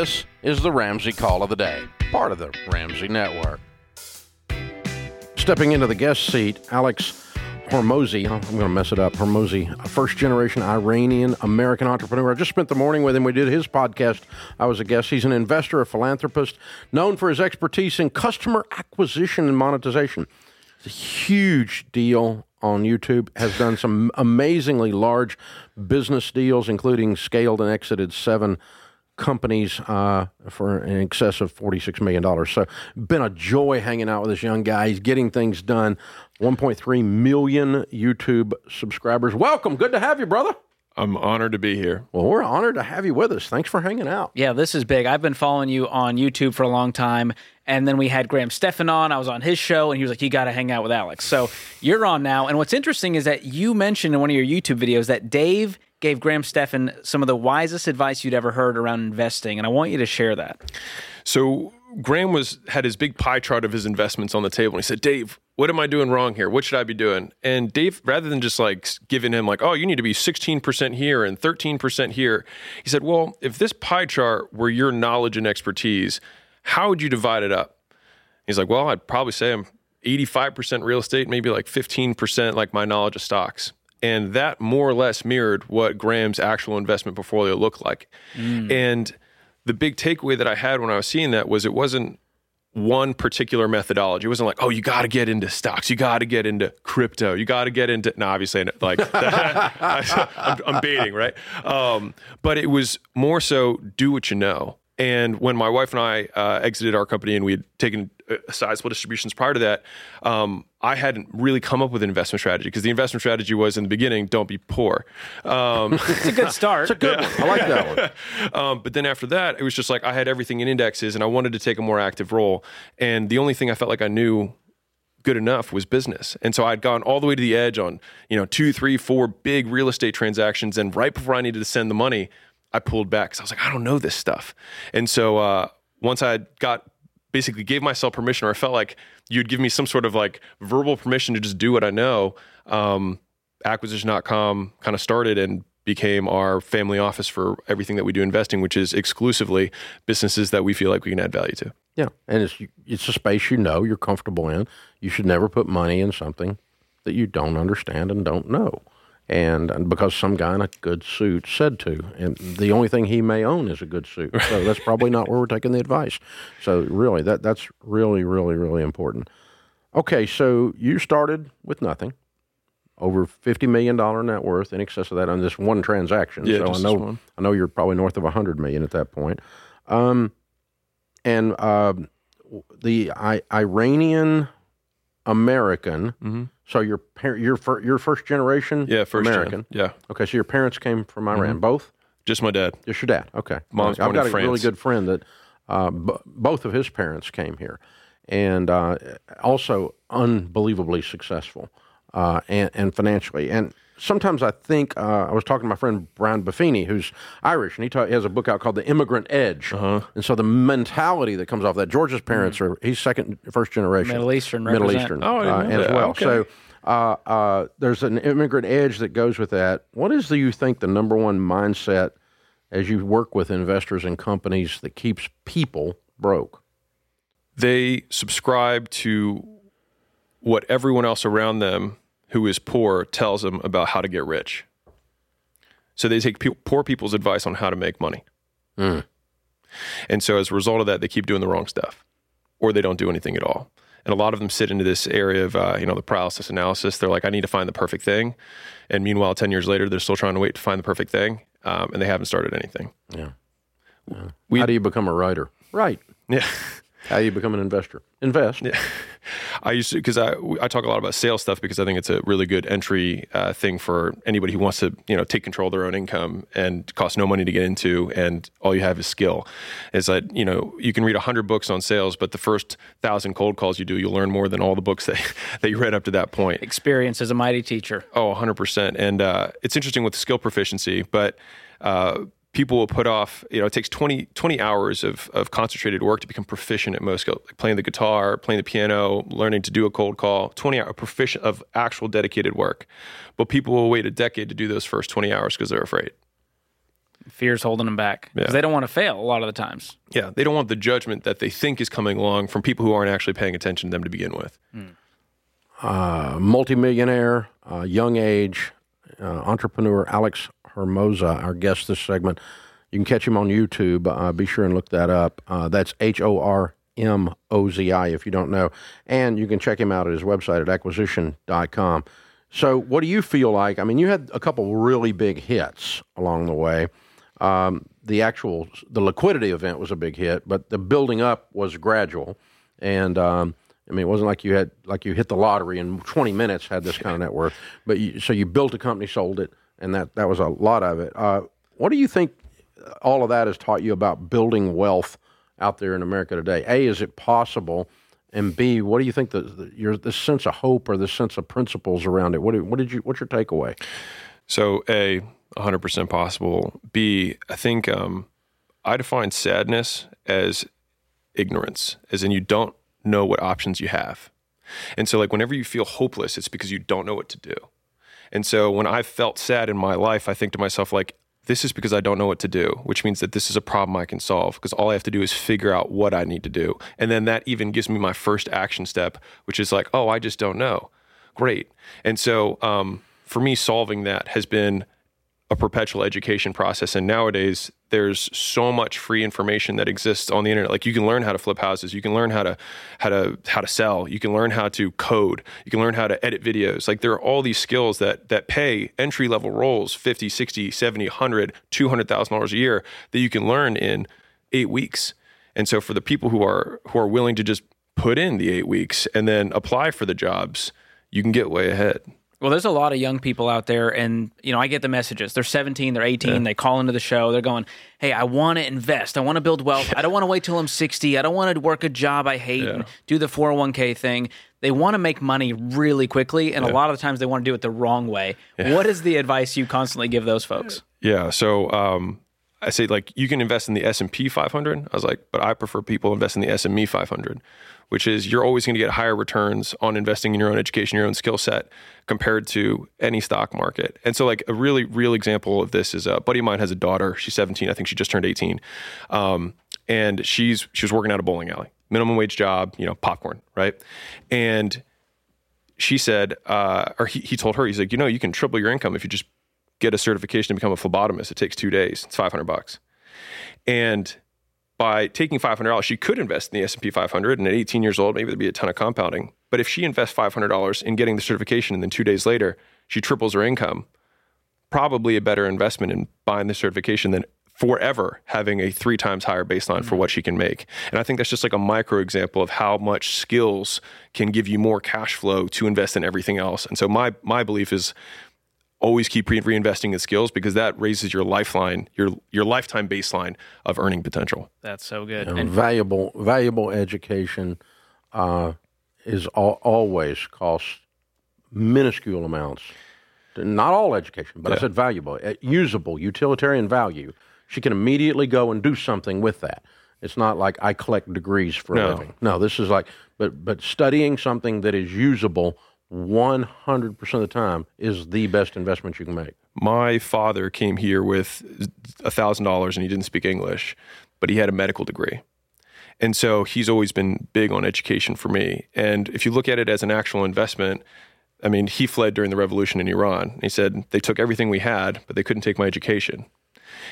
This is the Ramsey Call of the Day, part of the Ramsey Network. Stepping into the guest seat, Alex Hormozi. I'm going to mess it up. Hormozi, a first generation Iranian American entrepreneur. I just spent the morning with him. We did his podcast. I was a guest. He's an investor, a philanthropist, known for his expertise in customer acquisition and monetization. It's a huge deal on YouTube, has done some amazingly large business deals, including scaled and exited seven companies uh, for in excess of $46 million. So, been a joy hanging out with this young guy. He's getting things done. 1.3 million YouTube subscribers. Welcome. Good to have you, brother. I'm honored to be here. Well, we're honored to have you with us. Thanks for hanging out. Yeah, this is big. I've been following you on YouTube for a long time. And then we had Graham Stephan on. I was on his show, and he was like, You got to hang out with Alex. So you're on now. And what's interesting is that you mentioned in one of your YouTube videos that Dave gave Graham Stephan some of the wisest advice you'd ever heard around investing. And I want you to share that. So Graham was had his big pie chart of his investments on the table. And he said, Dave, what am I doing wrong here? What should I be doing? And Dave, rather than just like giving him like, oh, you need to be 16% here and 13% here, he said, well, if this pie chart were your knowledge and expertise, how would you divide it up? He's like, well, I'd probably say I'm 85% real estate, maybe like 15% like my knowledge of stocks. And that more or less mirrored what Graham's actual investment portfolio looked like. Mm. And the big takeaway that I had when I was seeing that was it wasn't one particular methodology. It wasn't like, oh, you got to get into stocks, you got to get into crypto, you got to get into. No, obviously, like I'm, I'm, baiting, right? Um, but it was more so do what you know. And when my wife and I uh, exited our company and we had taken sizable distributions prior to that, um, I hadn't really come up with an investment strategy because the investment strategy was in the beginning, don't be poor. Um, it's a good start. it's a good yeah. one. I like that one. um, but then after that, it was just like I had everything in indexes and I wanted to take a more active role. And the only thing I felt like I knew good enough was business. And so I'd gone all the way to the edge on, you know, two, three, four big real estate transactions. And right before I needed to send the money, I pulled back because I was like, I don't know this stuff. And so uh, once I got basically gave myself permission, or I felt like you'd give me some sort of like verbal permission to just do what I know, um, acquisition.com kind of started and became our family office for everything that we do investing, which is exclusively businesses that we feel like we can add value to. Yeah. And it's, it's a space you know, you're comfortable in. You should never put money in something that you don't understand and don't know and, and, because some guy in a good suit said to, and the only thing he may own is a good suit. So that's probably not where we're taking the advice. So really, that that's really, really, really important. Okay, so you started with nothing, over fifty million dollar net worth, in excess of that on this one transaction. Yeah, so I know I know you're probably north of hundred million at that point. Um, and uh, the I, Iranian American. Mm-hmm so your parent, your fir- your first generation, yeah, first American, gen. yeah. Okay, so your parents came from Iran, mm-hmm. both. Just my dad. Just your dad. Okay. Mom's I've got a France. really good friend that uh, b- both of his parents came here, and uh, also unbelievably successful uh, and, and financially. And sometimes I think uh, I was talking to my friend Brian Buffini, who's Irish, and he, ta- he has a book out called The Immigrant Edge. Uh-huh. And so the mentality that comes off that, George's parents mm-hmm. are he's second, first generation Middle Eastern, Middle. Eastern, oh, uh, as well. Okay. So. Uh, uh, there's an immigrant edge that goes with that. What is, do you think, the number one mindset as you work with investors and companies that keeps people broke? They subscribe to what everyone else around them who is poor tells them about how to get rich. So they take pe- poor people's advice on how to make money. Mm. And so as a result of that, they keep doing the wrong stuff or they don't do anything at all. And a lot of them sit into this area of, uh, you know, the paralysis analysis. They're like, I need to find the perfect thing. And meanwhile, 10 years later, they're still trying to wait to find the perfect thing. Um, and they haven't started anything. Yeah. yeah. How do you become a writer? Right. Yeah. How do you become an investor? Invest. Yeah. I used to because I I talk a lot about sales stuff because I think it's a really good entry uh, thing for anybody who wants to you know take control of their own income and cost no money to get into and all you have is skill. Is that you know you can read hundred books on sales, but the first thousand cold calls you do, you'll learn more than all the books that that you read up to that point. Experience is a mighty teacher. Oh, 100 percent. And uh, it's interesting with skill proficiency, but. Uh, people will put off, you know, it takes 20, 20 hours of, of concentrated work to become proficient at most like playing the guitar, playing the piano, learning to do a cold call, 20 hour proficient of actual dedicated work. But people will wait a decade to do those first 20 hours because they're afraid. Fear's holding them back because Yeah. they don't want to fail a lot of the times. Yeah, they don't want the judgment that they think is coming along from people who aren't actually paying attention to them to begin with. uh, multimillionaire, uh, young age uh, entrepreneur Alex Hermosa, our guest this segment. You can catch him on YouTube. Uh, be sure and look that up. Uh, that's H O R M O Z I if you don't know. And you can check him out at his website at acquisition.com. So, what do you feel like? I mean, you had a couple really big hits along the way. Um, the actual the liquidity event was a big hit, but the building up was gradual. And um, I mean, it wasn't like you had like you hit the lottery in 20 minutes had this kind of net worth. But you, so you built a company, sold it, and that that was a lot of it. Uh, what do you think all of that has taught you about building wealth out there in America today? A, is it possible? And B, what do you think the, the your this sense of hope or this sense of principles around it? What did, what did you what's your takeaway? So, A, 100% possible. B, I think um, I define sadness as ignorance, as in you don't know what options you have. And so, like, whenever you feel hopeless, it's because you don't know what to do. And so, when I've felt sad in my life, I think to myself, like, this is because I don't know what to do, which means that this is a problem I can solve because all I have to do is figure out what I need to do. And then that even gives me my first action step, which is like, oh, I just don't know. Great. And so um, for me, solving that has been a perpetual education process. And nowadays, there's so much free information that exists on the internet. Like you can learn how to flip houses, you can learn how to how to how to sell, you can learn how to code, you can learn how to edit videos. Like there are all these skills that that pay entry level roles 50, 60, 70, 100, 200,000 dollars a year that you can learn in 8 weeks. And so for the people who are who are willing to just put in the 8 weeks and then apply for the jobs, you can get way ahead. Well, there's a lot of young people out there, and you know, I get the messages. They're 17, they're 18, they call into the show. They're going, "Hey, I want to invest. I want to build wealth. I don't want to wait till I'm 60. I don't want to work a job I hate and do the 401k thing." They want to make money really quickly, and a lot of the times they want to do it the wrong way. What is the advice you constantly give those folks? Yeah. So um, I say like you can invest in the S and P 500. I was like, but I prefer people invest in the SME 500, which is you're always going to get higher returns on investing in your own education, your own skill set compared to any stock market. And so like a really real example of this is a buddy of mine has a daughter. She's 17. I think she just turned 18. Um, and she's she was working at a bowling alley, minimum wage job, you know, popcorn, right? And she said, uh, or he, he told her, he's like, you know, you can triple your income if you just get a certification to become a phlebotomist. It takes two days. It's 500 bucks. And by taking $500, she could invest in the S&P 500. And at 18 years old, maybe there'd be a ton of compounding. But if she invests $500 in getting the certification and then two days later, she triples her income, probably a better investment in buying the certification than forever having a three times higher baseline for mm. what she can make. And I think that's just like a micro example of how much skills can give you more cash flow to invest in everything else. And so my my belief is always keep re- reinvesting in skills because that raises your lifeline, your your lifetime baseline of earning potential. That's so good. And And valuable valuable education uh, is al- always costs minuscule amounts. Not all education, but I said valuable, uh, usable, utilitarian value. She can immediately go and do something with that. It's not like I collect degrees for a living. No, this is like, but but studying something that is usable one hundred percent of the time is the best investment you can make. My father came here with thousand dollars and he didn't speak English, but he had a medical degree. And so he's always been big on education for me. And if you look at it as an actual investment, I mean, he fled during the revolution in Iran. He said, they took everything we had, but they couldn't take my education.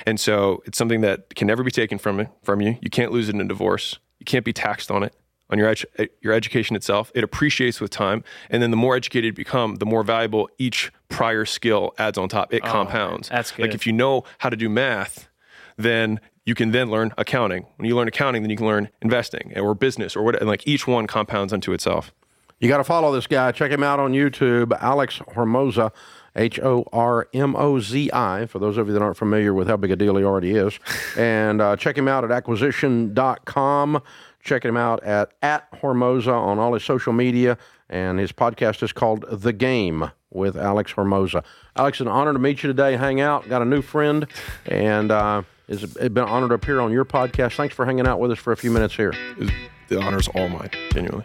And so it's something that can never be taken from from you. You can't lose it in a divorce. You can't be taxed on it, on your edu- eh, your education itself. It appreciates with time, and then the more educated you become, the more valuable each prior skill adds on top. It oh, compounds. that's Like if you know how to do math, then you can then learn accounting. When you learn accounting, then you can learn investing or business or what. And like each one compounds unto itself. You got to follow this guy. Check him out on YouTube, Alex Hormoza, H O R M O Z I, for those of you that aren't familiar with how big a deal he already is. and uh, check him out at acquisition.com. Check him out at, at Hormoza on all his social media. And his podcast is called The Game with Alex Hormoza. Alex, an honor to meet you today, hang out. Got a new friend, and uh, it's been an honor to appear on your podcast. Thanks for hanging out with us for a few minutes here. The honor's all mine, genuinely.